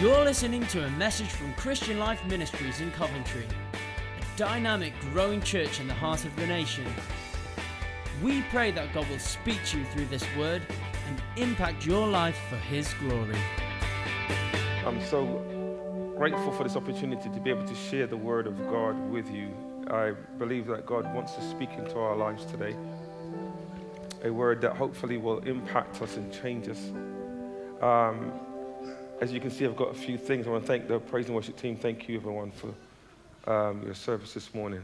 You're listening to a message from Christian Life Ministries in Coventry, a dynamic, growing church in the heart of the nation. We pray that God will speak to you through this word and impact your life for His glory. I'm so grateful for this opportunity to be able to share the word of God with you. I believe that God wants to speak into our lives today. A word that hopefully will impact us and change us. Um, as you can see, I've got a few things. I want to thank the praise and worship team. Thank you, everyone, for um, your service this morning.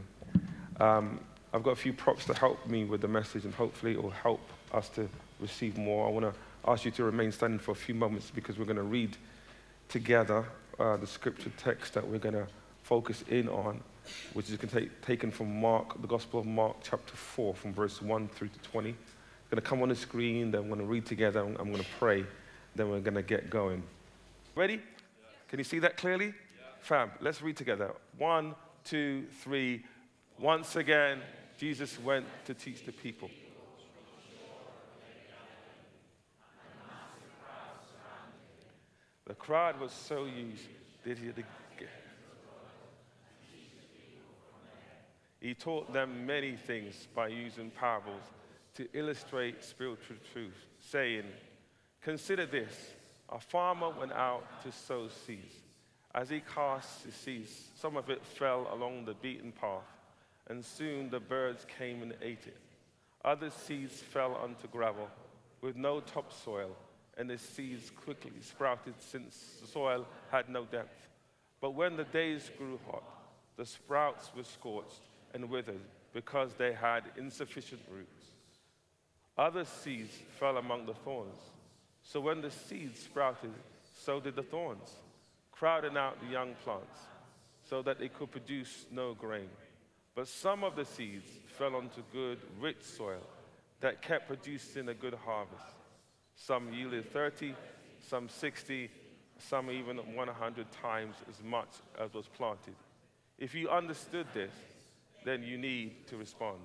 Um, I've got a few props to help me with the message, and hopefully, it will help us to receive more. I want to ask you to remain standing for a few moments because we're going to read together uh, the scripture text that we're going to focus in on, which is take, taken from Mark, the Gospel of Mark, chapter 4, from verse 1 through to 20. It's going to come on the screen, then I'm going to read together, I'm going to pray, then we're going to get going. Ready? Can you see that clearly? Fam, let's read together. One, two, three. Once again, Jesus went to teach the people. The crowd was so used that he, he taught them many things by using parables to illustrate spiritual truth, saying, Consider this a farmer went out to sow seeds. As he cast his seeds, some of it fell along the beaten path, and soon the birds came and ate it. Other seeds fell onto gravel with no topsoil, and the seeds quickly sprouted since the soil had no depth. But when the days grew hot, the sprouts were scorched and withered because they had insufficient roots. Other seeds fell among the thorns so when the seeds sprouted, so did the thorns, crowding out the young plants, so that they could produce no grain. But some of the seeds fell onto good, rich soil that kept producing a good harvest. Some yielded 30, some 60, some even 100 times as much as was planted. If you understood this, then you need to respond.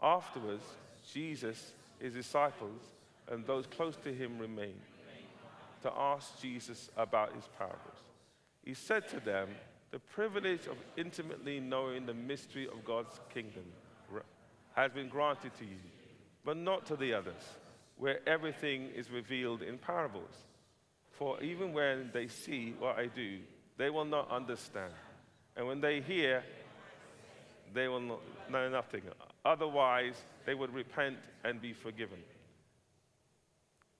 Afterwards, Jesus, his disciples, and those close to him remained to ask Jesus about his parables. He said to them, The privilege of intimately knowing the mystery of God's kingdom has been granted to you, but not to the others, where everything is revealed in parables. For even when they see what I do, they will not understand. And when they hear, they will know nothing. Otherwise, they would repent and be forgiven.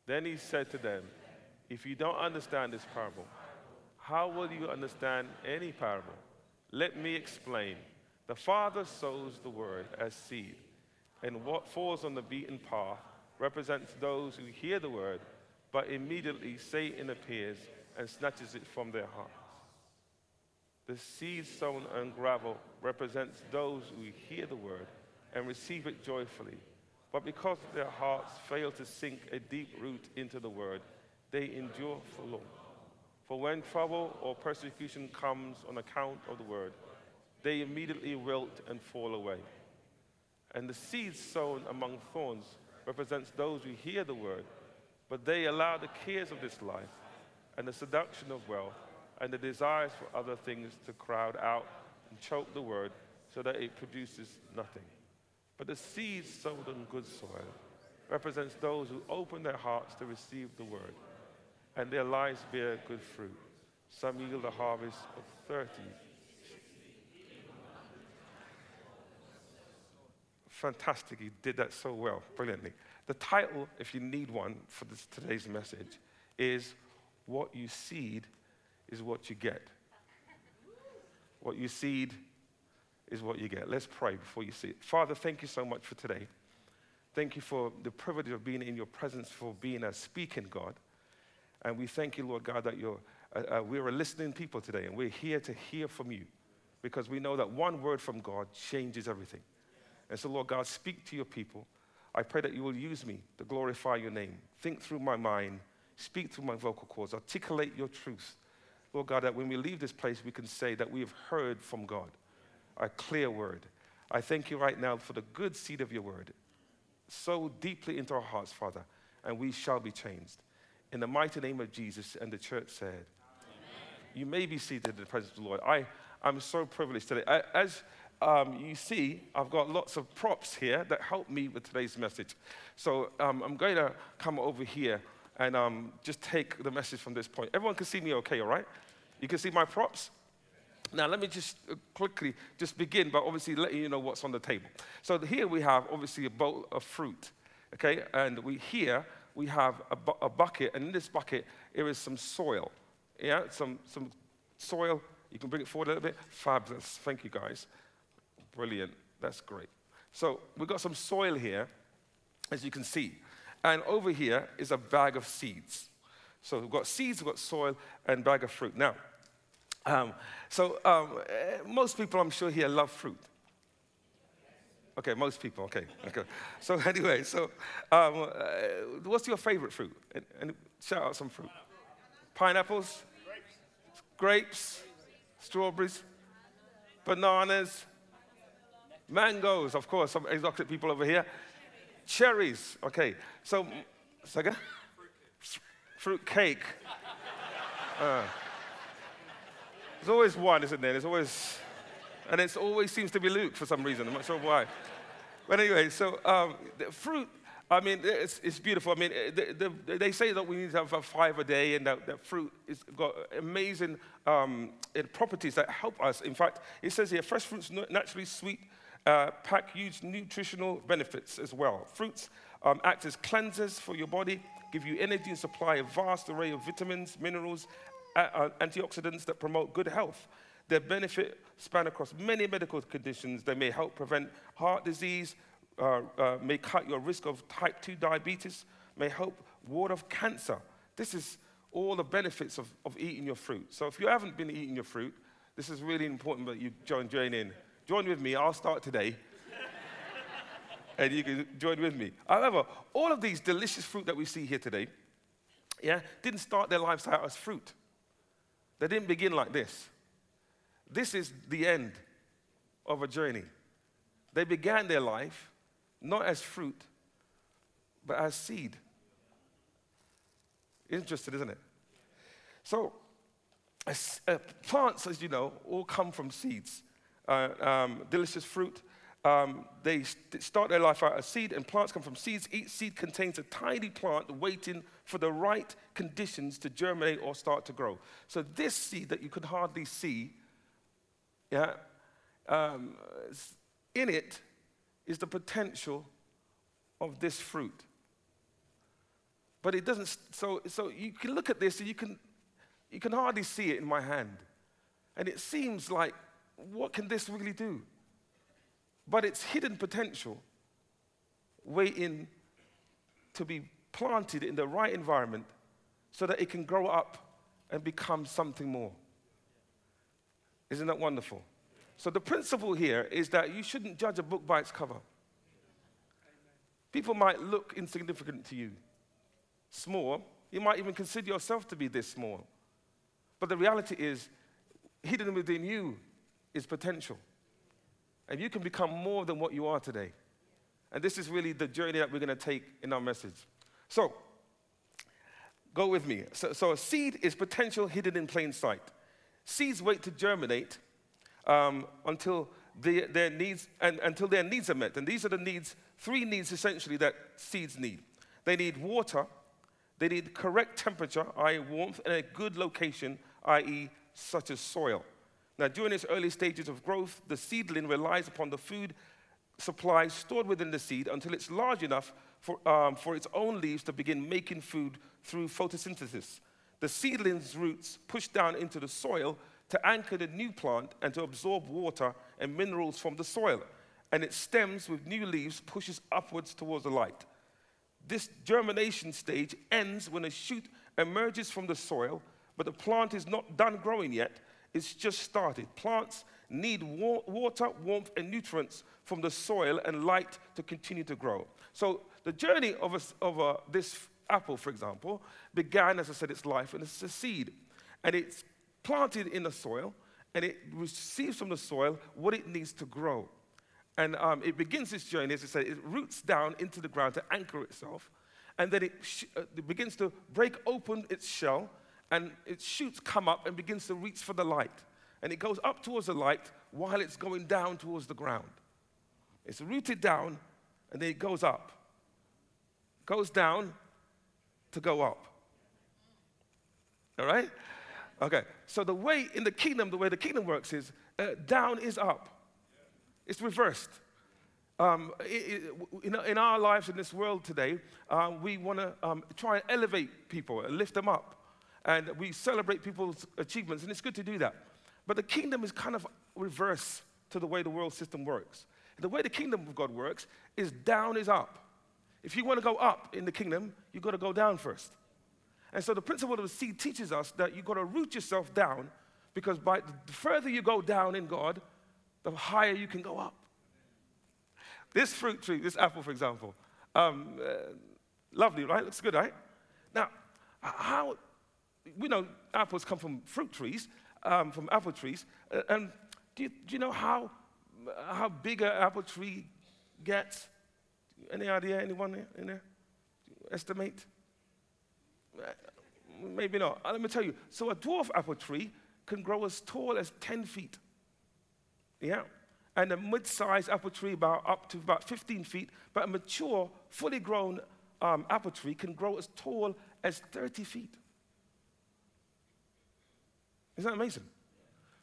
Then he said to them, If you don't understand this parable, how will you understand any parable? Let me explain. The Father sows the word as seed, and what falls on the beaten path represents those who hear the word, but immediately Satan appears and snatches it from their hearts. The seed sown on gravel represents those who hear the word and receive it joyfully but because their hearts fail to sink a deep root into the word, they endure for long. For when trouble or persecution comes on account of the word, they immediately wilt and fall away. And the seed sown among thorns represents those who hear the word, but they allow the cares of this life and the seduction of wealth and the desires for other things to crowd out and choke the word so that it produces nothing. But the seed sowed on good soil represents those who open their hearts to receive the word, and their lives bear good fruit. Some yield a harvest of 30. Fantastic, you did that so well, brilliantly. The title, if you need one for this, today's message, is What You Seed is What You Get. What you seed is what you get. Let's pray before you see it. Father, thank you so much for today. Thank you for the privilege of being in your presence, for being a speaking God. And we thank you, Lord God, that you're, uh, uh, we're a listening people today, and we're here to hear from you because we know that one word from God changes everything. And so, Lord God, speak to your people. I pray that you will use me to glorify your name. Think through my mind, speak through my vocal cords, articulate your truth. Lord God, that when we leave this place, we can say that we have heard from God a clear word. I thank you right now for the good seed of your word, so deeply into our hearts, Father, and we shall be changed. In the mighty name of Jesus, and the church said, You may be seated in the presence of the Lord. I, I'm so privileged today. As um, you see, I've got lots of props here that help me with today's message. So um, I'm going to come over here and um, just take the message from this point. Everyone can see me okay, all right? You can see my props? Now, let me just uh, quickly just begin by obviously letting you know what's on the table. So here we have obviously a bowl of fruit, okay? And we here we have a, bu- a bucket, and in this bucket there is some soil, yeah? Some, some soil. You can bring it forward a little bit. Fabulous. Thank you, guys. Brilliant. That's great. So we've got some soil here, as you can see. And over here is a bag of seeds. So we've got seeds, we've got soil, and bag of fruit. Now, um, so um, eh, most people, I'm sure here, love fruit. Okay, most people. Okay, okay. So anyway, so um, uh, what's your favorite fruit? And, and, shout out some fruit. Pineapples, grapes, grapes strawberries, bananas, mangoes. Of course, some exotic people over here. Cherries. Okay. So, second, fruit cake. Uh, there's always one, isn't there? There's always, and it always seems to be Luke for some reason. I'm not sure why. But anyway, so um, fruit, I mean, it's, it's beautiful. I mean, the, the, they say that we need to have five a day, and that, that fruit has got amazing um, properties that help us. In fact, it says here, fresh fruits naturally sweet, uh, pack huge nutritional benefits as well. Fruits um, act as cleansers for your body, give you energy and supply a vast array of vitamins, minerals, antioxidants that promote good health. Their benefit span across many medical conditions. They may help prevent heart disease, uh, uh, may cut your risk of type 2 diabetes, may help ward off cancer. This is all the benefits of, of eating your fruit. So if you haven't been eating your fruit, this is really important that you join, join in. Join with me. I'll start today. and you can join with me. However, all of these delicious fruit that we see here today, yeah, didn't start their lives out as fruit. They didn't begin like this. This is the end of a journey. They began their life not as fruit, but as seed. Interesting, isn't it? So, uh, plants, as you know, all come from seeds. Uh, um, delicious fruit. Um, they st- start their life out as seed, and plants come from seeds. Each seed contains a tiny plant waiting for the right conditions to germinate or start to grow. So, this seed that you could hardly see, yeah, um, in it is the potential of this fruit. But it doesn't, so, so you can look at this and you can, you can hardly see it in my hand. And it seems like, what can this really do? But it's hidden potential waiting to be planted in the right environment so that it can grow up and become something more. Isn't that wonderful? So, the principle here is that you shouldn't judge a book by its cover. People might look insignificant to you, small. You might even consider yourself to be this small. But the reality is, hidden within you is potential. And you can become more than what you are today. And this is really the journey that we're going to take in our message. So, go with me. So, so a seed is potential hidden in plain sight. Seeds wait to germinate um, until the, their needs and until their needs are met. And these are the needs, three needs essentially that seeds need. They need water, they need correct temperature, i.e., warmth, and a good location, i.e., such as soil. Now, during its early stages of growth, the seedling relies upon the food supply stored within the seed until it's large enough for, um, for its own leaves to begin making food through photosynthesis. The seedling's roots push down into the soil to anchor the new plant and to absorb water and minerals from the soil. And its stems with new leaves pushes upwards towards the light. This germination stage ends when a shoot emerges from the soil, but the plant is not done growing yet. It's just started. Plants need wa- water, warmth, and nutrients from the soil and light to continue to grow. So the journey of, a, of a, this apple, for example, began, as I said, its life, and it's a seed. And it's planted in the soil, and it receives from the soil what it needs to grow. And um, it begins its journey, as I said, it roots down into the ground to anchor itself, and then it, sh- uh, it begins to break open its shell, and its shoots come up and begins to reach for the light. And it goes up towards the light while it's going down towards the ground. It's rooted down and then it goes up. Goes down to go up. All right? Okay, so the way in the kingdom, the way the kingdom works is uh, down is up, it's reversed. Um, in, in, our lives in this world today, uh, we want to um, try and elevate people and lift them up. And we celebrate people's achievements, and it's good to do that. But the kingdom is kind of reverse to the way the world system works. The way the kingdom of God works is down is up. If you want to go up in the kingdom, you've got to go down first. And so the principle of the seed teaches us that you've got to root yourself down because by the further you go down in God, the higher you can go up. This fruit tree, this apple, for example, um, uh, lovely, right? Looks good, right? Now, how, we know apples come from fruit trees, um, from apple trees. Uh, and do you, do you know how, how big an apple tree gets? Any idea? Anyone in there? Estimate? Uh, maybe not. Uh, let me tell you. So, a dwarf apple tree can grow as tall as 10 feet. Yeah? And a mid sized apple tree, about up to about 15 feet. But a mature, fully grown um, apple tree can grow as tall as 30 feet. Isn't that amazing?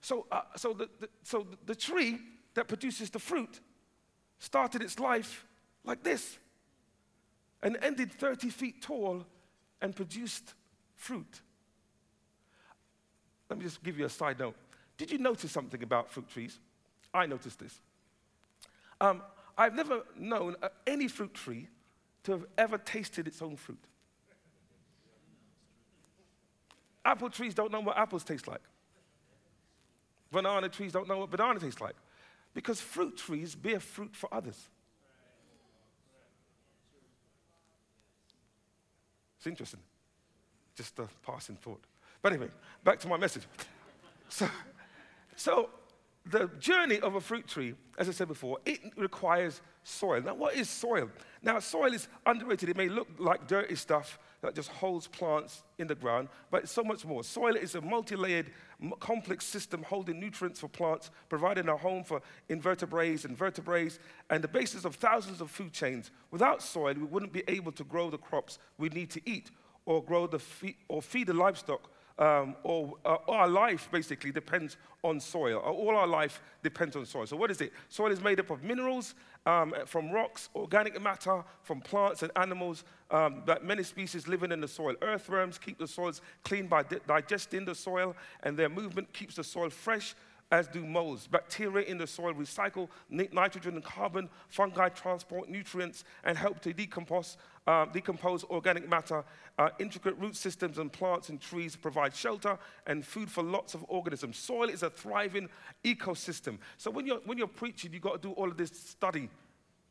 So, uh, so, the, the, so the tree that produces the fruit started its life like this and ended 30 feet tall and produced fruit. Let me just give you a side note. Did you notice something about fruit trees? I noticed this. Um, I've never known uh, any fruit tree to have ever tasted its own fruit. Apple trees don't know what apples taste like. Banana trees don't know what banana tastes like. Because fruit trees bear fruit for others. It's interesting. Just a passing thought. But anyway, back to my message. So, so the journey of a fruit tree, as I said before, it requires soil. Now, what is soil? Now, soil is underrated. It may look like dirty stuff that just holds plants in the ground, but it's so much more. Soil is a multi layered, complex system holding nutrients for plants, providing a home for invertebrates and vertebrates, and the basis of thousands of food chains. Without soil, we wouldn't be able to grow the crops we need to eat or grow the fe- or feed the livestock um, or uh, our life basically depends on soil. All our life depends on soil. So, what is it? Soil is made up of minerals um, from rocks, organic matter from plants and animals um, that many species living in the soil. Earthworms keep the soils clean by di- digesting the soil, and their movement keeps the soil fresh as do molds. Bacteria in the soil recycle nitrogen and carbon. Fungi transport nutrients and help to decompose, uh, decompose organic matter. Uh, intricate root systems and plants and trees provide shelter and food for lots of organisms. Soil is a thriving ecosystem. So when you're, when you're preaching, you've got to do all of this study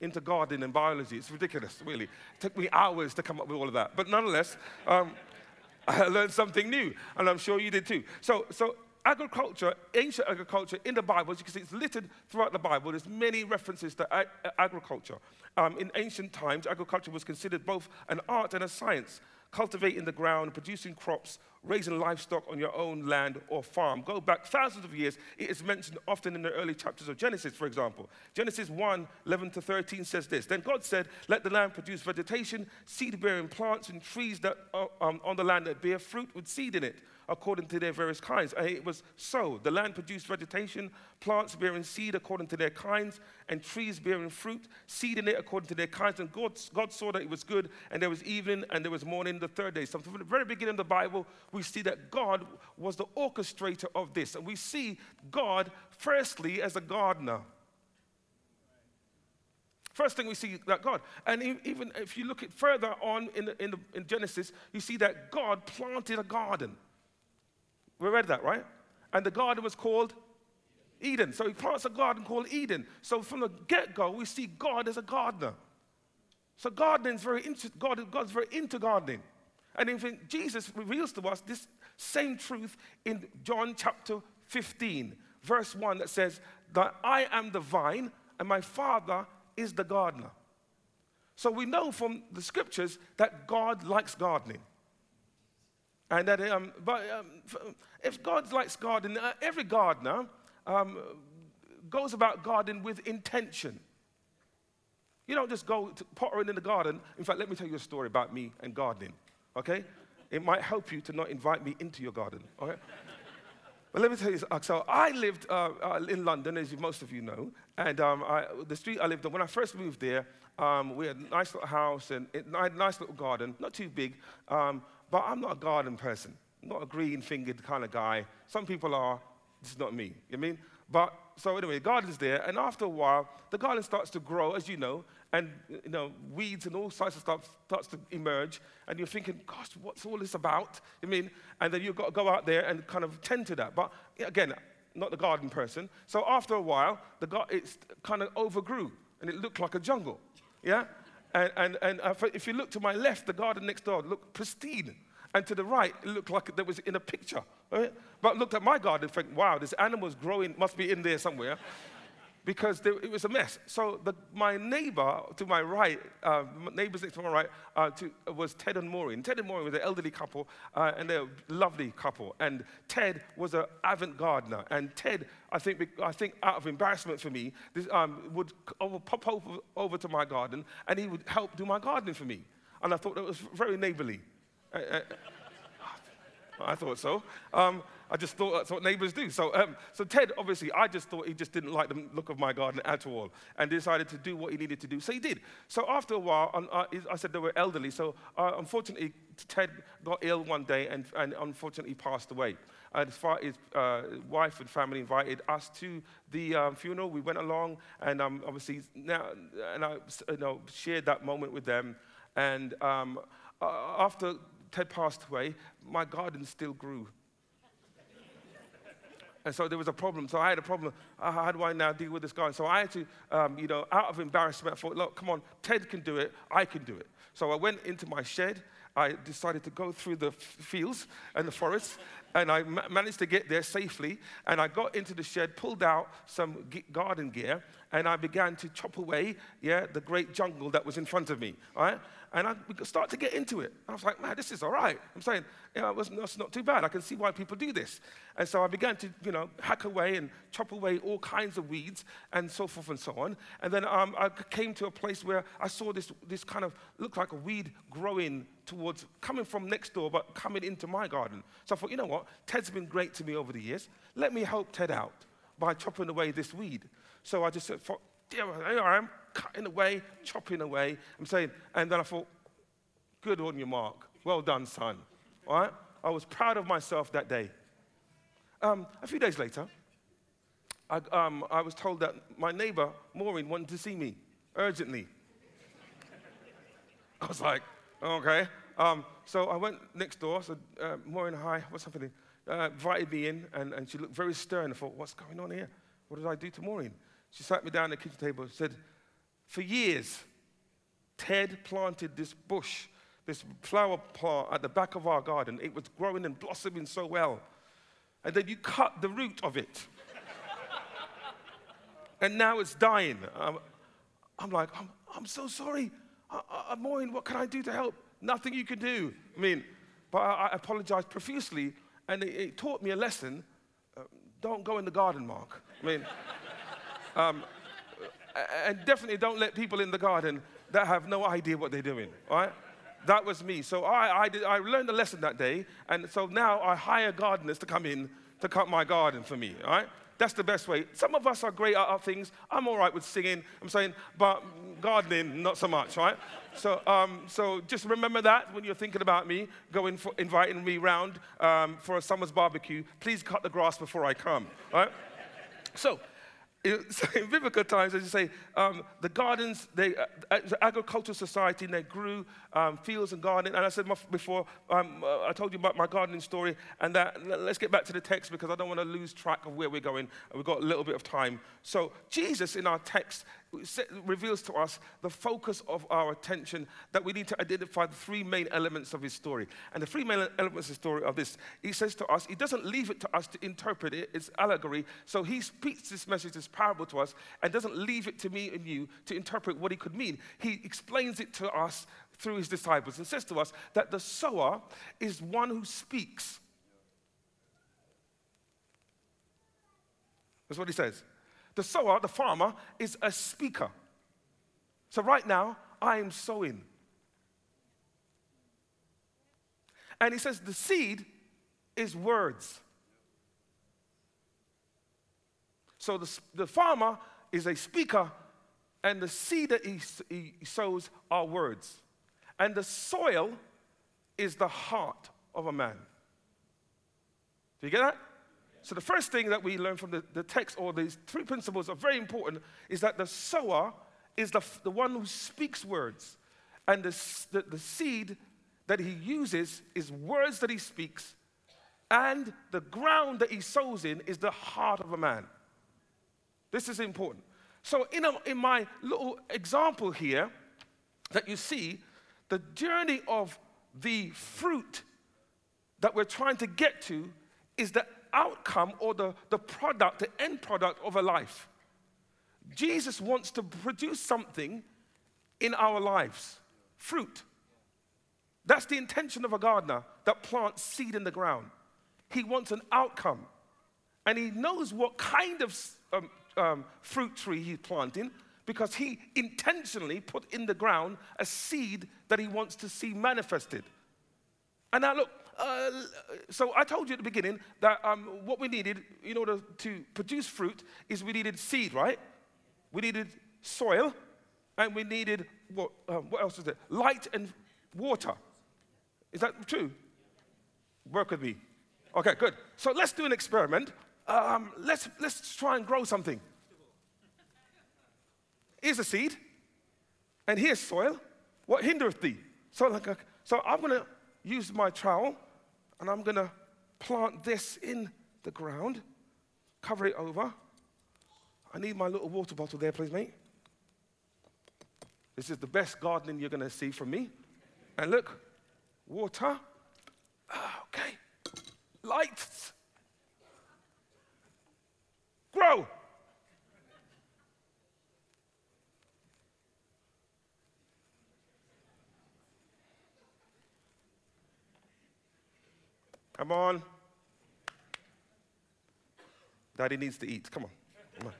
into gardening and biology. It's ridiculous, really. It took me hours to come up with all of that. But nonetheless, um, I learned something new, and I'm sure you did too. So, so agriculture, ancient agriculture in the Bible, as you can see, it's littered throughout the Bible. There's many references to ag- agriculture. Um, in ancient times, agriculture was considered both an art and a science. Cultivating the ground, producing crops, raising livestock on your own land or farm. Go back thousands of years. It is mentioned often in the early chapters of Genesis, for example. Genesis 1 11 to 13 says this Then God said, Let the land produce vegetation, seed bearing plants, and trees that are um, on the land that bear fruit with seed in it according to their various kinds. It was so. The land produced vegetation, plants bearing seed according to their kinds, and trees bearing fruit, seed in it according to their kinds. And God, God saw that it was good, and there was evening and there was morning the third day. So from the very beginning of the Bible, we see that God was the orchestrator of this. And we see God, firstly, as a gardener. First thing we see that God, and even if you look at further on in, the, in, the, in Genesis, you see that God planted a garden. We read that, right? And the garden was called Eden. So he plants a garden called Eden. So from the get go, we see God as a gardener. So gardening is very into, God, God's very into gardening. And in Jesus reveals to us this same truth in John chapter 15, verse 1, that says, That I am the vine and my Father is the gardener. So we know from the scriptures that God likes gardening. And that, um, but um, if God likes gardening, uh, every gardener um, goes about gardening with intention. You don't just go pottering in the garden. In fact, let me tell you a story about me and gardening, okay? It might help you to not invite me into your garden, okay? But let me tell you, so I lived uh, uh, in London, as most of you know, and um, I, the street I lived on, when I first moved there, um, we had a nice little house and a nice little garden, not too big, um, but I'm not a garden person. I'm not a green fingered kind of guy. Some people are, this is not me, you know I mean? But so anyway, the garden's there, and after a while, the garden starts to grow, as you know, and you know, weeds and all sorts of stuff starts to emerge, and you're thinking, gosh, what's all this about? I mean, and then you've got to go out there and kind of tend to that. But again, not the garden person. So after a while, the gar- it kind of overgrew, and it looked like a jungle. Yeah? And, and, and if you look to my left, the garden next door looked pristine. And to the right, it looked like there was in a picture. Right? But looked at my garden and think, wow, this animal's growing, must be in there somewhere because there, it was a mess. So the, my neighbor to my right, uh, neighbors next to my right, uh, to, was Ted and Maureen. Ted and Maureen was an elderly couple, uh, and they're a lovely couple. And Ted was an avant gardener. And Ted, I think, I think out of embarrassment for me, this, um, would pop over, over, to my garden, and he would help do my gardening for me. And I thought that was very neighborly. Uh, uh, I thought so. Um, I just thought that's what neighbors do. So, um, so Ted, obviously, I just thought he just didn't like the look of my garden at all and decided to do what he needed to do. So he did. So after a while, uh, I said they were elderly. So uh, unfortunately, Ted got ill one day and, and unfortunately passed away. And his, his uh, wife and family invited us to the um, funeral. We went along and um, obviously now, and I you know, shared that moment with them. And um, uh, after Ted passed away, my garden still grew. And so there was a problem. So I had a problem. Uh, how do I now deal with this guy? So I had to, um, you know, out of embarrassment, I thought, look, come on, Ted can do it. I can do it. So I went into my shed. I decided to go through the fields and the forests, and I ma- managed to get there safely. And I got into the shed, pulled out some g- garden gear, and I began to chop away, yeah, the great jungle that was in front of me. All right? And I start to get into it. I was like, man, this is all right. I'm saying, you know, it was, not too bad. I can see why people do this. And so I began to, you know, hack away and chop away all kinds of weeds and so forth and so on. And then um, I came to a place where I saw this, this kind of, looked like a weed growing towards, coming from next door, but coming into my garden. So I thought, you know what? Ted's been great to me over the years. Let me help Ted out by chopping away this weed. So I just said, here I am, cutting away, chopping away. I'm saying, and then I thought, good on you, Mark. Well done, son. All right? I was proud of myself that day. Um, a few days later, I, um, I was told that my neighbor, Maureen, wanted to see me urgently. I was like, okay. Um, so I went next door, said, uh, Maureen, hi, what's happening? Uh, invited me in, and, and she looked very stern. I thought, what's going on here? What did I do to Maureen? She sat me down at the kitchen table and said, For years, Ted planted this bush, this flower plant at the back of our garden. It was growing and blossoming so well. And then you cut the root of it. and now it's dying. Um, I'm like, I'm, I'm so sorry. I, I, Maureen, what can I do to help? Nothing you can do. I mean, but I, I apologized profusely, and it, it, taught me a lesson. Uh, don't go in the garden, Mark. I mean, um, and definitely don't let people in the garden that have no idea what they're doing, right? That was me. So I, I, did, I learned a lesson that day, and so now I hire gardeners to come in to cut my garden for me, right? That's the best way. Some of us are great at other things. I'm all right with singing, I'm saying, but gardening, not so much, right? So, um, so just remember that when you're thinking about me, going for inviting me round um, for a summer's barbecue. Please cut the grass before I come, right? So, so in biblical times, as you say, um, the gardens, they, uh, the agricultural society, and they grew um, fields and gardening. And I said before, um, uh, I told you about my gardening story, and that, let's get back to the text because I don't want to lose track of where we're going. We've got a little bit of time. So Jesus in our text reveals to us the focus of our attention that we need to identify the three main elements of his story. And the three main elements of the story of this, he says to us, he doesn't leave it to us to interpret it, it's allegory. So he speaks this message, this parable to us, and doesn't leave it to me and you to interpret what he could mean. He explains it to us through his disciples and says to us that the sower is one who speaks. That's what he says. The sower, the farmer, is a speaker. So right now, I am sowing. And he says the seed is words. So the, the farmer is a speaker, and the seed that he, he sows are words. And the soil is the heart of a man. Do you get that? So, the first thing that we learn from the, the text, or these three principles are very important, is that the sower is the, the one who speaks words. And the, the, the seed that he uses is words that he speaks, and the ground that he sows in is the heart of a man. This is important. So, in, a, in my little example here, that you see, the journey of the fruit that we're trying to get to is the outcome or the, the product, the end product of a life. Jesus wants to produce something in our lives fruit. That's the intention of a gardener that plants seed in the ground. He wants an outcome. And he knows what kind of um, um, fruit tree he's planting because he intentionally put in the ground a seed that he wants to see manifested. And now, look, uh, so I told you at the beginning that um, what we needed in order to produce fruit is we needed seed, right? We needed soil, and we needed what, um, what else is it? Light and water. Is that true? Work with me. Okay, good. So let's do an experiment. Um, let's, let's try and grow something. Here's a seed, and here's soil. What hindereth thee? So, like, a, so I'm going to use my trowel, and I'm going to plant this in the ground, cover it over. I need my little water bottle there, please, mate. This is the best gardening you're going to see from me. And look, water. Ah, okay. Lights. Grow. Come on. Daddy needs to eat. Come on. Come on.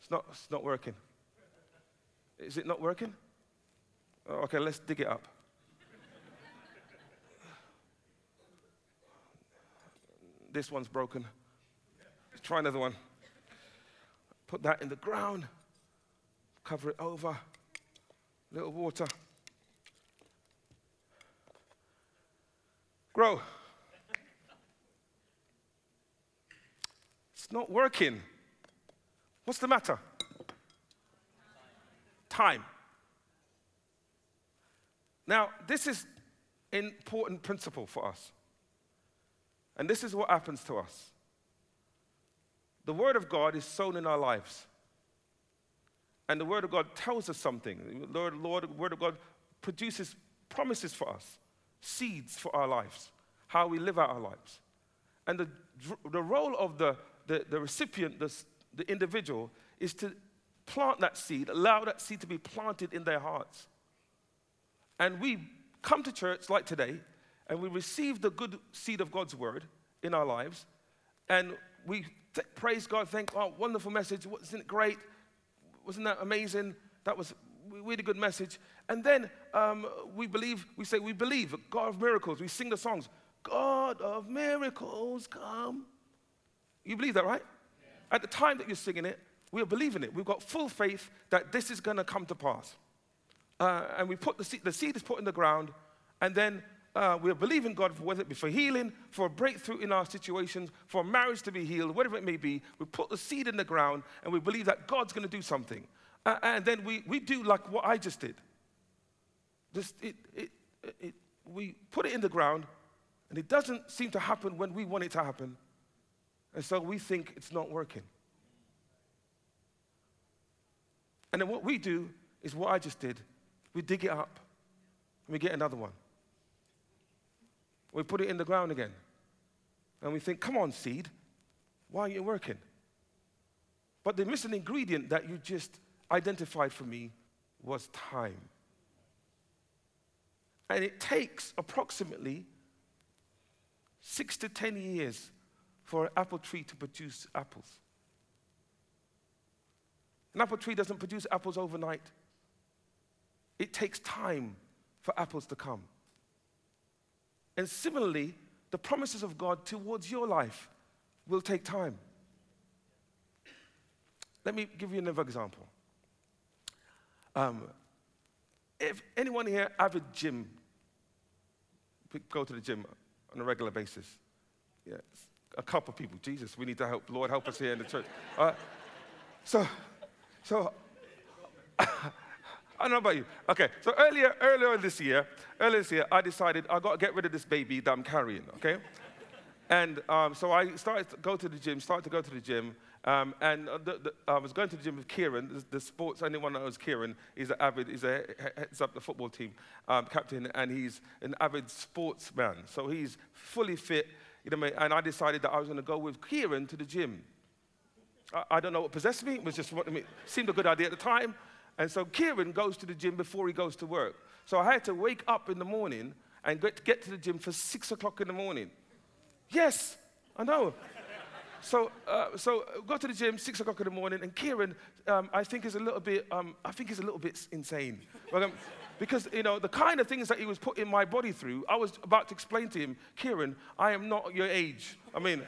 It's not, it's not working. Is it not working? Oh, okay, let's dig it up. this one's broken. Let's try another one. Put that in the ground, cover it over, A little water. Grow. It's not working. What's the matter? Time. Now, this is an important principle for us. And this is what happens to us. The Word of God is sown in our lives. And the Word of God tells us something. The Lord, Lord, Word of God produces promises for us, seeds for our lives, how we live out our lives. And the, the role of the, the, the recipient, the, the individual, is to plant that seed, allow that seed to be planted in their hearts. And we come to church like today, and we receive the good seed of God's word in our lives, and we th- praise God, thank oh, wonderful message, wasn't it great? Wasn't that amazing? That was really good message. And then um, we believe, we say, we believe, God of miracles. We sing the songs, God of miracles, come. You believe that, right? Yeah. At the time that you're singing it, we are believing it. We've got full faith that this is going to come to pass. Uh, and we put the seed, the seed is put in the ground, and then uh, we're believing God for whether it be for healing, for a breakthrough in our situations, for marriage to be healed, whatever it may be. We put the seed in the ground, and we believe that God's going to do something. And then we, we do like what I just did. Just it, it, it, we put it in the ground, and it doesn't seem to happen when we want it to happen. And so we think it's not working. And then what we do is what I just did we dig it up and we get another one. We put it in the ground again. And we think, come on, seed, why aren't you working? But the missing ingredient that you just identified for me was time. And it takes approximately six to 10 years for an apple tree to produce apples. An apple tree doesn't produce apples overnight, it takes time for apples to come. And similarly, the promises of God towards your life will take time. Let me give you another example. Um, if anyone here avid gym, go to the gym on a regular basis. Yeah, a couple of people. Jesus, we need to help. Lord, help us here in the church. Uh, so, so I don't know about you. Okay, so earlier, earlier this year, earlier this year, I decided I got to get rid of this baby that I'm carrying. Okay, and um, so I started to go to the gym. Started to go to the gym, um, and the, the, I was going to the gym with Kieran, the, the, sports, anyone that knows Kieran, he's an avid, he's a, heads up the football team um, captain, and he's an avid sportsman. So he's fully fit, you know, and I decided that I was going to go with Kieran to the gym. I, I, don't know what possessed me, it was just what I mean, seemed a good idea at the time. And so Kieran goes to the gym before he goes to work. So I had to wake up in the morning and get, get to the gym for six o'clock in the morning. Yes, I know. So, uh, so go to the gym, six o'clock in the morning, and Kieran, um, I think is a little bit, um, I think he's a little bit insane. um, because, you know, the kind of things that he was putting my body through, I was about to explain to him, Kieran, I am not your age. I mean,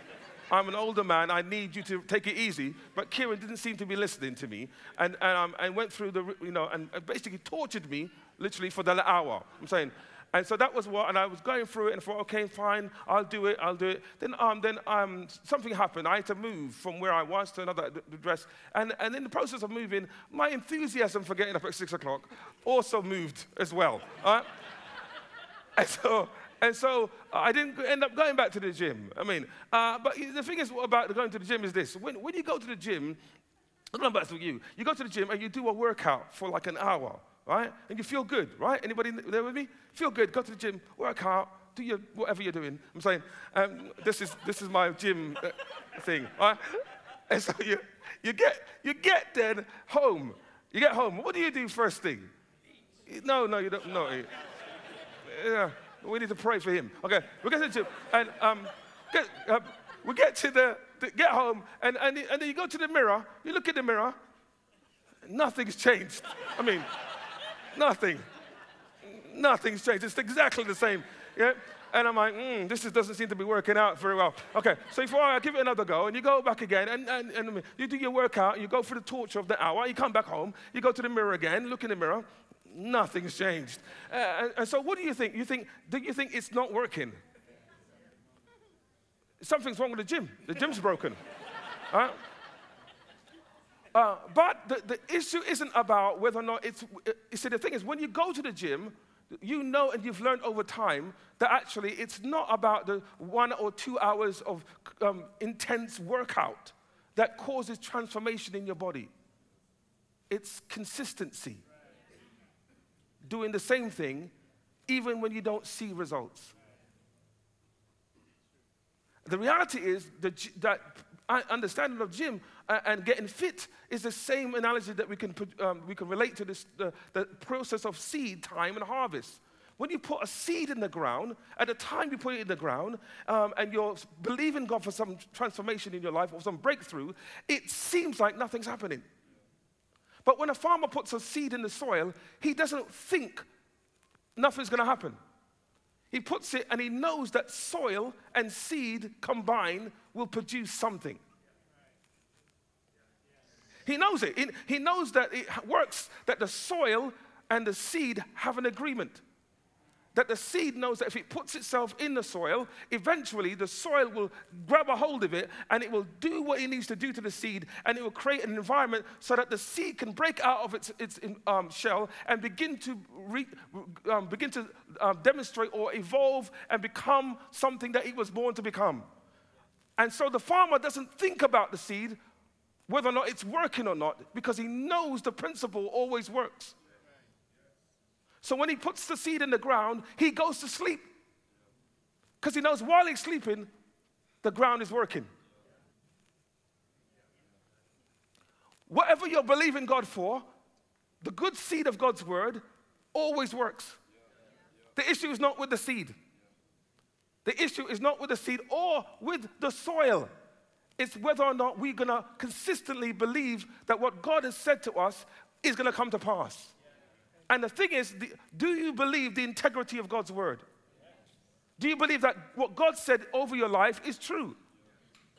I'm an older man. I need you to take it easy. But Kieran didn't seem to be listening to me and, and, um, and went through the, you know, and basically tortured me literally for the hour. I'm saying, and so that was what, and I was going through it and I thought, okay, fine, I'll do it, I'll do it. Then, um, then um, something happened. I had to move from where I was to another address. And, and in the process of moving, my enthusiasm for getting up at six o'clock also moved as well. Right? and so, and so I didn't end up going back to the gym. I mean, uh, but the thing is about going to the gym is this. When, when you go to the gym, I'm not back to you. You go to the gym and you do a workout for like an hour right? And you feel good, right? Anybody there with me? Feel good. Go to the gym, work out, do your whatever you're doing. I'm saying um, this is this is my gym uh, thing, right? And so you you get you get then home. You get home. What do you do first thing? No, no, you don't. No. Yeah, we need to pray for him. Okay, we get to the gym and um, get, uh, we get to the, the, get home and, and and then you go to the mirror. You look at the mirror. Nothing's changed. I mean. Nothing. Nothing's changed. It's exactly the same. Yeah? And I'm like, mm, this is, doesn't seem to be working out very well. Okay, so before I give it another go, and you go back again, and, and, and you do your workout, you go for the torture of the hour, you come back home, you go to the mirror again, look in the mirror, nothing's changed. Uh, and, so what do you think? You think, do you think it's not working? Something's wrong with the gym. The gym's broken. Right? Uh, but the, the issue isn't about whether or not it's. Uh, you see, the thing is, when you go to the gym, you know and you've learned over time that actually it's not about the one or two hours of um, intense workout that causes transformation in your body. It's consistency. Doing the same thing even when you don't see results. The reality is that, that understanding of gym and getting fit is the same analogy that we can, um, we can relate to this, the, the process of seed time and harvest. When you put a seed in the ground, at the time you put it in the ground, um, and you're believing God for some transformation in your life or some breakthrough, it seems like nothing's happening. But when a farmer puts a seed in the soil, he doesn't think nothing's going to happen. He puts it and he knows that soil and seed combined will produce something. He knows it. He knows that it works, that the soil and the seed have an agreement. That the seed knows that if it puts itself in the soil, eventually the soil will grab a hold of it and it will do what it needs to do to the seed and it will create an environment so that the seed can break out of its, its um, shell and begin to, re, um, begin to um, demonstrate or evolve and become something that it was born to become. And so the farmer doesn't think about the seed, whether or not it's working or not, because he knows the principle always works. So when he puts the seed in the ground, he goes to sleep. Because he knows while he's sleeping, the ground is working. Whatever you're believing God for, the good seed of God's word always works. The issue is not with the seed. The issue is not with the seed or with the soil. It's whether or not we're going to consistently believe that what God has said to us is going to come to pass. And the thing is, do you believe the integrity of God's word? Do you believe that what God said over your life is true?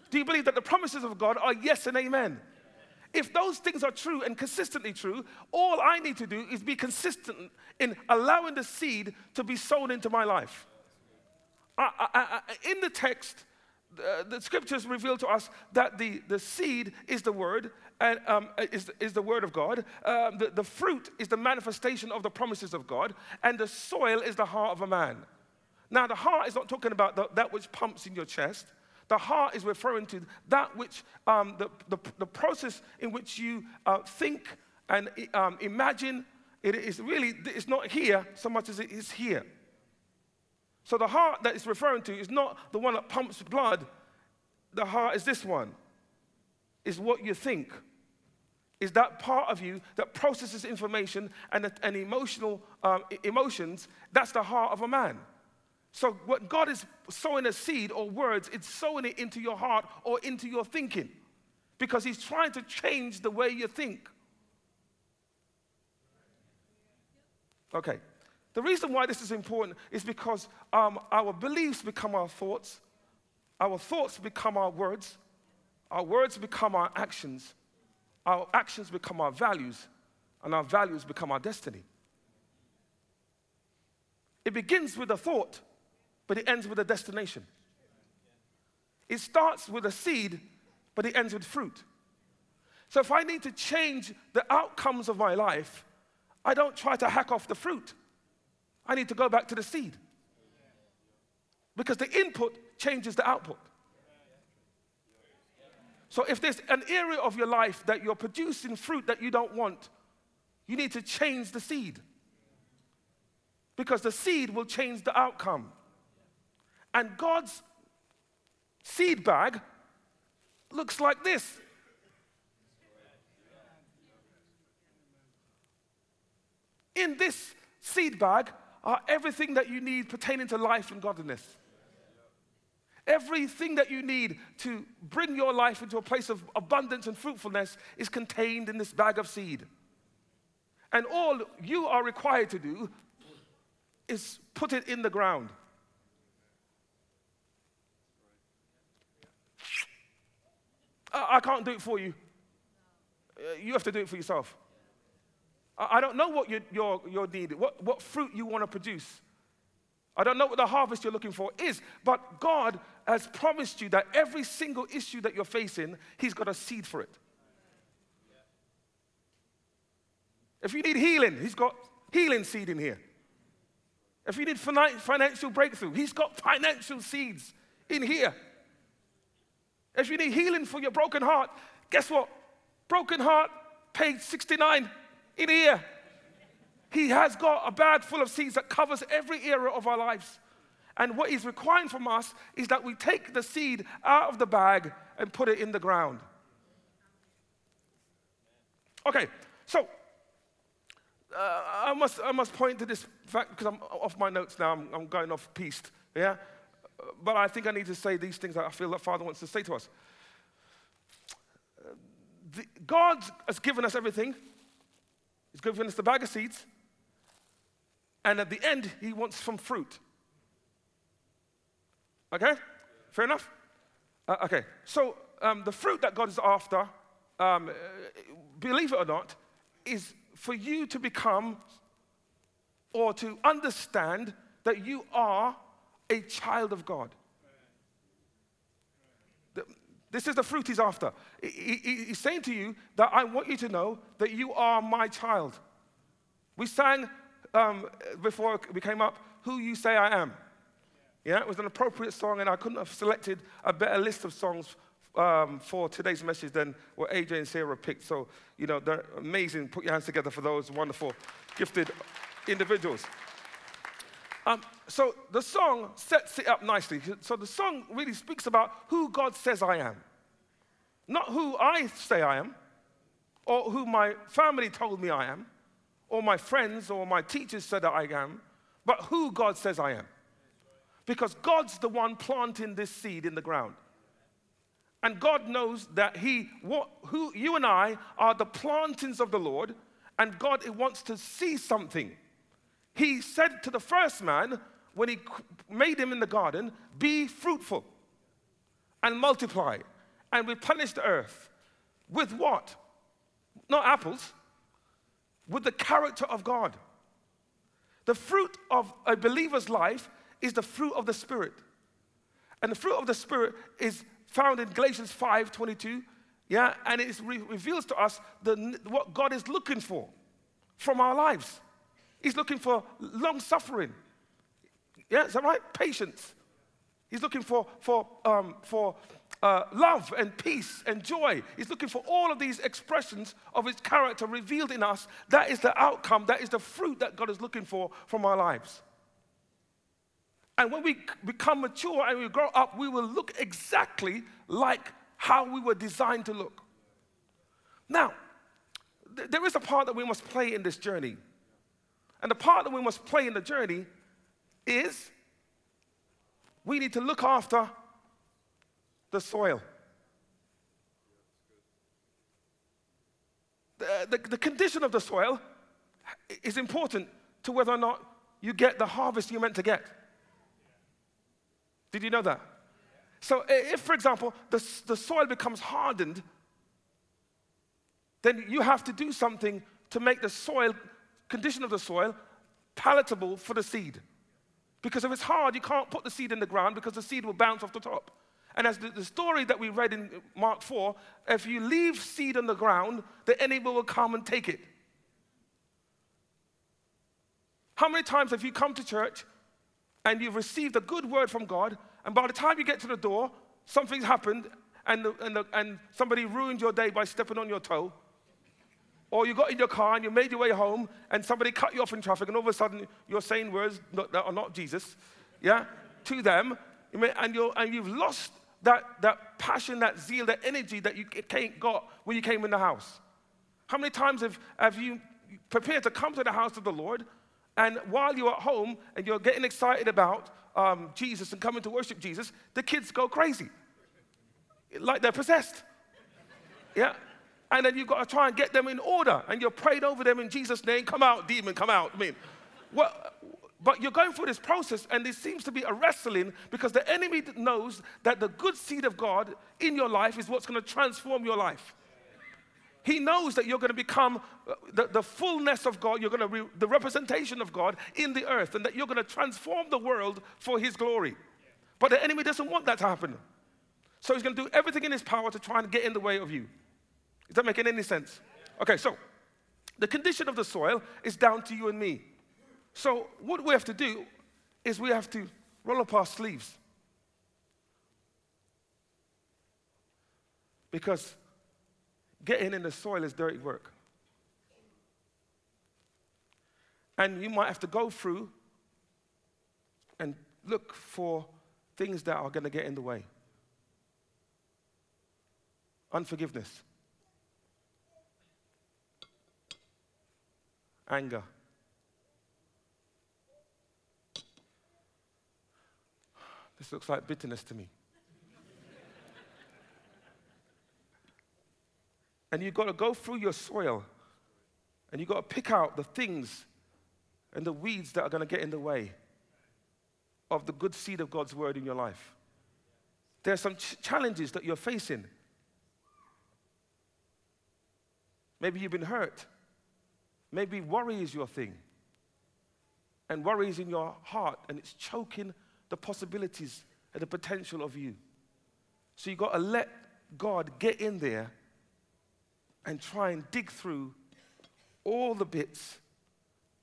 Do you believe that the promises of God are yes and amen? If those things are true and consistently true, all I need to do is be consistent in allowing the seed to be sown into my life. I, I, I, in the text, uh, the scriptures reveal to us that the, the seed is the word and um, is, is the word of God. Um, the, the fruit is the manifestation of the promises of God, and the soil is the heart of a man. Now, the heart is not talking about the, that which pumps in your chest. The heart is referring to that which, um, the, the, the, process in which you uh, think and um, imagine. It is really, it's not here so much as it is here. So the heart that it's referring to is not the one that pumps blood. The heart is this one, is what you think. Is that part of you that processes information and, and emotional um, emotions? That's the heart of a man. So, what God is sowing a seed or words, it's sowing it into your heart or into your thinking because He's trying to change the way you think. Okay. The reason why this is important is because um, our beliefs become our thoughts, our thoughts become our words, our words become our actions, our actions become our values, and our values become our destiny. It begins with a thought but it ends with a destination. It starts with a seed, but it ends with fruit. So if I need to change the outcomes of my life, I don't try to hack off the fruit. I need to go back to the seed. Because the input changes the output. So if there's an area of your life that you're producing fruit that you don't want, you need to change the seed. Because the seed will change the outcome. And God's seed bag looks like this. In this seed bag are everything that you need pertaining to life and godliness. Everything that you need to bring your life into a place of abundance and fruitfulness is contained in this bag of seed. And all you are required to do is put it in the ground. I can't do it for you. Uh, you have to do it for yourself. I don't know what your, your, your need, what, what fruit you want to produce. I don't know what the harvest you're looking for is, but God has promised you that every single issue that you're facing, He's got a seed for it. If you need healing, He's got healing seed in here. If you need financial breakthrough, He's got financial seeds in here. If you need healing for your broken heart, guess what? Broken heart, page 69 in here. He has got a bag full of seeds that covers every area of our lives. And what he's requiring from us is that we take the seed out of the bag and put it in the ground. Okay, so uh, I, must, I must point to this fact because I'm off my notes now, I'm, I'm going off piste. Yeah? but I think I need to say these things that I feel that Father wants to say to us. The, God has given us everything. He's given us the bag of seeds. And at the end, He wants some fruit. Okay? Fair enough? Uh, okay. So um, the fruit that God is after, um, believe it or not, is for you to become or to understand that you are a child of God. This is the fruit he's after. He's saying to you that I want you to know that you are my child. We sang um, before we came up, Who You Say I Am. Yeah, it was an appropriate song, and I couldn't have selected a better list of songs um, for today's message than what AJ and Sarah picked. So, you know, they're amazing. Put your hands together for those wonderful, gifted individuals. Um, so the song sets it up nicely. So the song really speaks about who God says I am, not who I say I am or who my family told me I am, or my friends or my teachers said that I am, but who God says I am. Because God's the one planting this seed in the ground. And God knows that He, what, who, you and I are the plantings of the Lord, and God wants to see something. He said to the first man, when He made him in the garden, Be fruitful and multiply and replenish the earth. With what? Not apples, with the character of God. The fruit of a believer's life is the fruit of the Spirit. And the fruit of the Spirit is found in Galatians 5 22. Yeah, and it re- reveals to us the, what God is looking for from our lives. He's looking for long suffering. Yeah, is that right? Patience. He's looking for, for, um, for uh, love and peace and joy. He's looking for all of these expressions of his character revealed in us. That is the outcome, that is the fruit that God is looking for from our lives. And when we become mature and we grow up, we will look exactly like how we were designed to look. Now, th- there is a part that we must play in this journey. And the part that we must play in the journey is we need to look after the soil. The, the, the, condition of the soil is important to whether or not you get the harvest you're meant to get. Did you know that? So, if, for example, the, the soil becomes hardened, then you have to do something to make the soil, condition of the soil, palatable for the seed. Because if it's hard, you can't put the seed in the ground because the seed will bounce off the top. And as the, the, story that we read in Mark 4, if you leave seed on the ground, the enemy will come and take it. How many times have you come to church and you've received a good word from God, and by the time you get to the door, something's happened and, the, and, the, and somebody ruined your day by stepping on your toe? Or you got in your car and you made your way home and somebody cut you off in traffic and all of a sudden you're saying words that are not Jesus, yeah, to them, and, you're, and you've lost that, that passion, that zeal, that energy that you got when you came in the house? How many times have, have you prepared to come to the house of the Lord, and while you're at home and you're getting excited about um, Jesus and coming to worship Jesus, the kids go crazy, like they're possessed. Yeah? And then you've got to try and get them in order, and you're praying over them in Jesus' name. Come out, demon, come out. I mean, what, but you're going through this process, and it seems to be a wrestling because the enemy knows that the good seed of God in your life is what's going to transform your life. He knows that you're going to become uh, the, the fullness of God, you're going to be the representation of God in the earth, and that you're going to transform the world for His glory. But the enemy doesn't want that to happen. So he's going to do everything in his power to try and get in the way of you. Is that making any sense? Okay, so the condition of the soil is down to you and me. So, what we have to do is we have to roll up our sleeves. Because getting in the soil is dirty work. And you might have to go through and look for things that are going to get in the way. Unforgiveness, anger This looks like bitterness to me. and you've got to go through your soil and you've got to pick out the things and the weeds that are going to get in the way of the good seed of God's word in your life. There are some ch- challenges that you're facing. Maybe you've been hurt. Maybe worry is your thing. And worry is in your heart and it's choking the possibilities and the potential of you. So you've got to let God get in there and try and dig through all the bits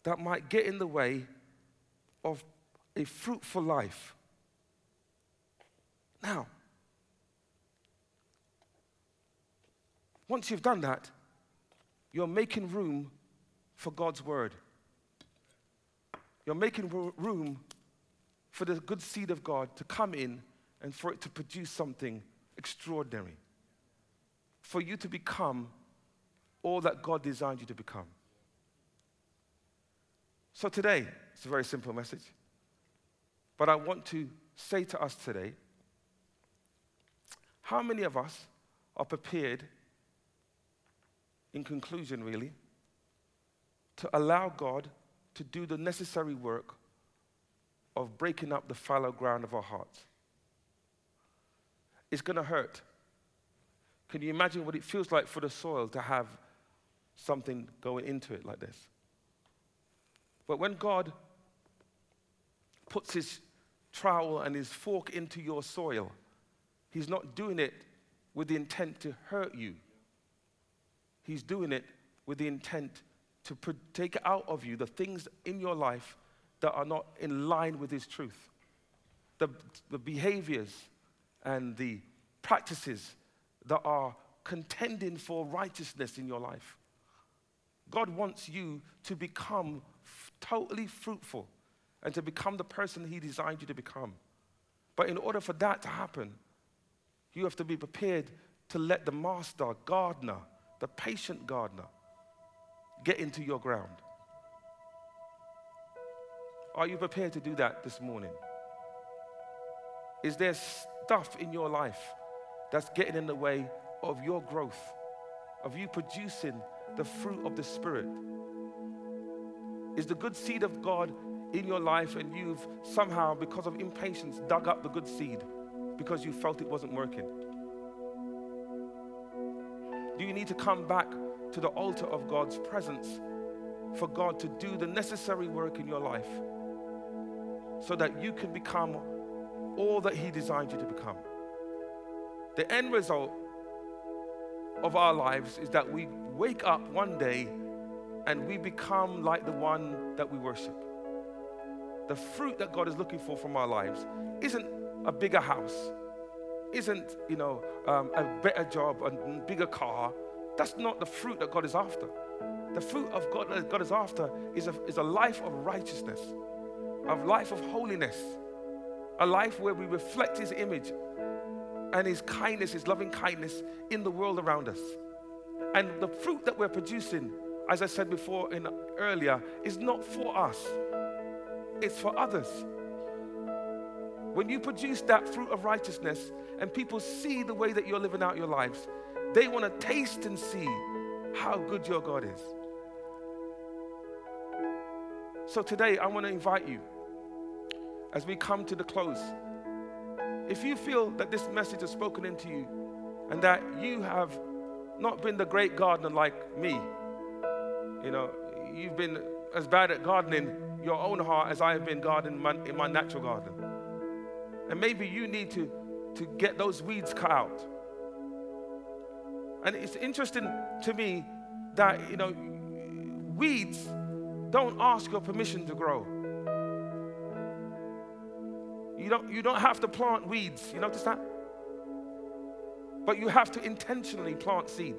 that might get in the way of a fruitful life. Now, once you've done that, you're making room for God's word. You're making room for the good seed of God to come in and for it to produce something extraordinary. For you to become all that God designed you to become. So today, it's a very simple message. But I want to say to us today how many of us are prepared, in conclusion, really, to allow God to do the necessary work of breaking up the fallow ground of our hearts? It's going to hurt. Can you imagine what it feels like for the soil to have something going into it like this? But when God puts his trowel and his fork into your soil, he's not doing it with the intent to hurt you. He's doing it with the intent to take out of you the things in your life that are not in line with his truth. The, the behaviors and the practices that are contending for righteousness in your life. God wants you to become f- totally fruitful and to become the person He designed you to become. But in order for that to happen, you have to be prepared to let the master gardener, the patient gardener, get into your ground. Are you prepared to do that this morning? Is there stuff in your life that's getting in the way of your growth, of you producing the fruit of the Spirit? Is the good seed of God in your life and you've somehow, because of impatience, dug up the good seed because you felt it wasn't working? Do you need to come back to the altar of God's presence for God to do the necessary work in your life so that you can become all that He designed you to become? The end result of our lives is that we wake up one day and we become like the one that we worship. The fruit that God is looking for from our lives isn't a bigger house, isn't, you know, um, a better job, a bigger car. That's not the fruit that God is after. The fruit of God that God is after is a, is a life of righteousness, a life of holiness, a life where we reflect His image and His kindness, His loving kindness in the world around us. And the fruit that we're producing, as I said before in earlier, is not for us, it's for others. When you produce that fruit of righteousness and people see the way that you're living out your lives, they want to taste and see how good your God is. So today, I want to invite you as we come to the close if you feel that this message has spoken into you and that you have not been the great gardener like me, you know, you've been as bad at gardening your own heart as I have been gardening my, in my natural garden. And maybe you need to, to get those weeds cut out. And it's interesting to me that, you know, weeds don't ask your permission to grow. You don't, you don't have to plant weeds. You notice that? But you have to intentionally plant seed.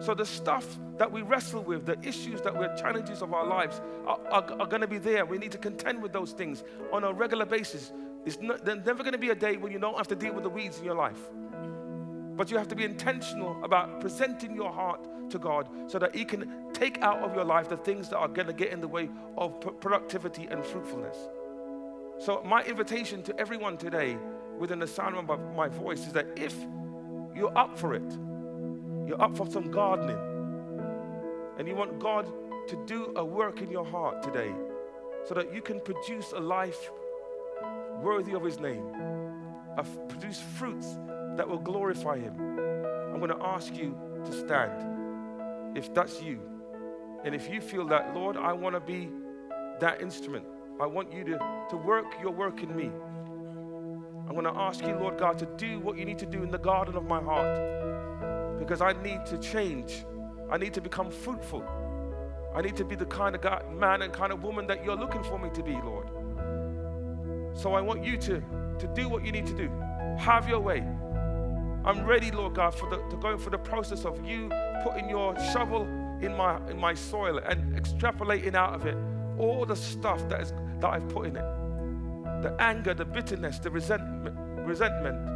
So the stuff that we wrestle with, the issues that we're challenges of our lives are, are, are going to be there. We need to contend with those things on a regular basis. Not, there's never going to be a day when you don't have to deal with the weeds in your life. But you have to be intentional about presenting your heart to God so that He can take out of your life the things that are going to get in the way of productivity and fruitfulness. So, my invitation to everyone today, within the sound of my voice, is that if you're up for it, you're up for some gardening, and you want God to do a work in your heart today so that you can produce a life worthy of His name, produce fruits that will glorify Him, I'm going to ask you to stand if that's you. And if you feel that, Lord, I want to be that instrument, I want you to, to work your work in me. I'm going to ask you, Lord God, to do what you need to do in the garden of my heart because I need to change. I need to become fruitful. I need to be the kind of God, man and kind of woman that you're looking for me to be, Lord. So I want you to, to do what you need to do. Have your way. I'm ready, Lord God, for the, to go for the process of you putting your shovel in my, in my soil and extrapolating out of it all the stuff that, is, that I've put in it the anger, the bitterness, the resentment, resentment,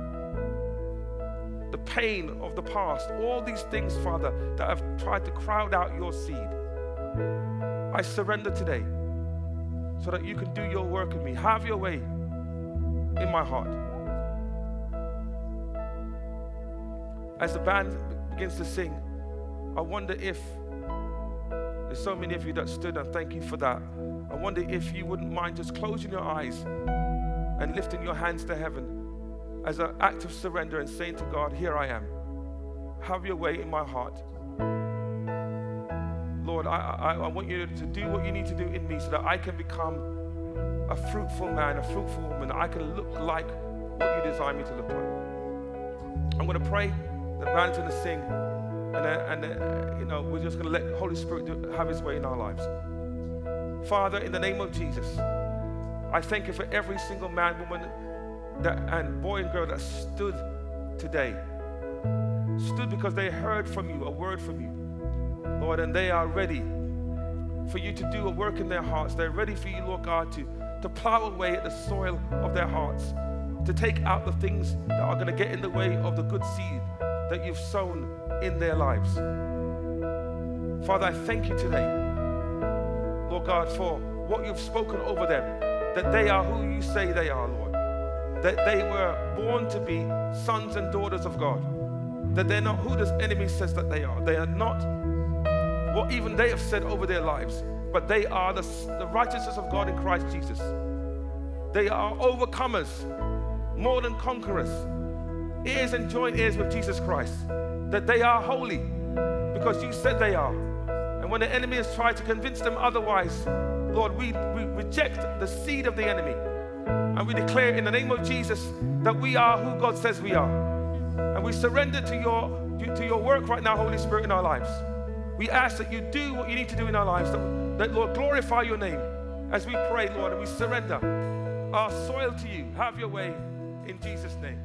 the pain of the past, all these things, Father, that have tried to crowd out your seed. I surrender today so that you can do your work in me. Have your way in my heart. As the band begins to sing, I wonder if there's so many of you that stood and thank you for that. I wonder if you wouldn't mind just closing your eyes and lifting your hands to heaven as an act of surrender and saying to God, Here I am. Have your way in my heart. Lord, I, I, I want you to do what you need to do in me so that I can become a fruitful man, a fruitful woman. I can look like what you design me to look like. I'm going to pray. The band's going to sing. And, uh, and uh, you know, we're just going to let the Holy Spirit do, have his way in our lives. Father, in the name of Jesus, I thank you for every single man, woman, that, and boy and girl that stood today. Stood because they heard from you, a word from you. Lord, and they are ready for you to do a work in their hearts. They're ready for you, Lord God, to, to plow away at the soil of their hearts, to take out the things that are going to get in the way of the good seed that you've sown in their lives. Father, I thank you today, Lord God, for what you've spoken over them, that they are who you say they are, Lord. That they were born to be sons and daughters of God. That they're not who the enemy says that they are. They are not what even they have said over their lives, but they are the, the righteousness of God in Christ Jesus. They are overcomers, more than conquerors, ears and joint ears with Jesus Christ. That they are holy because you said they are. And when the enemy has tried to convince them otherwise, Lord, we, we reject the seed of the enemy. And we declare in the name of Jesus that we are who God says we are. And we surrender to your, to your work right now, Holy Spirit, in our lives. We ask that you do what you need to do in our lives, that, that Lord, glorify your name as we pray, Lord, and we surrender our soil to you. Have your way in Jesus' name.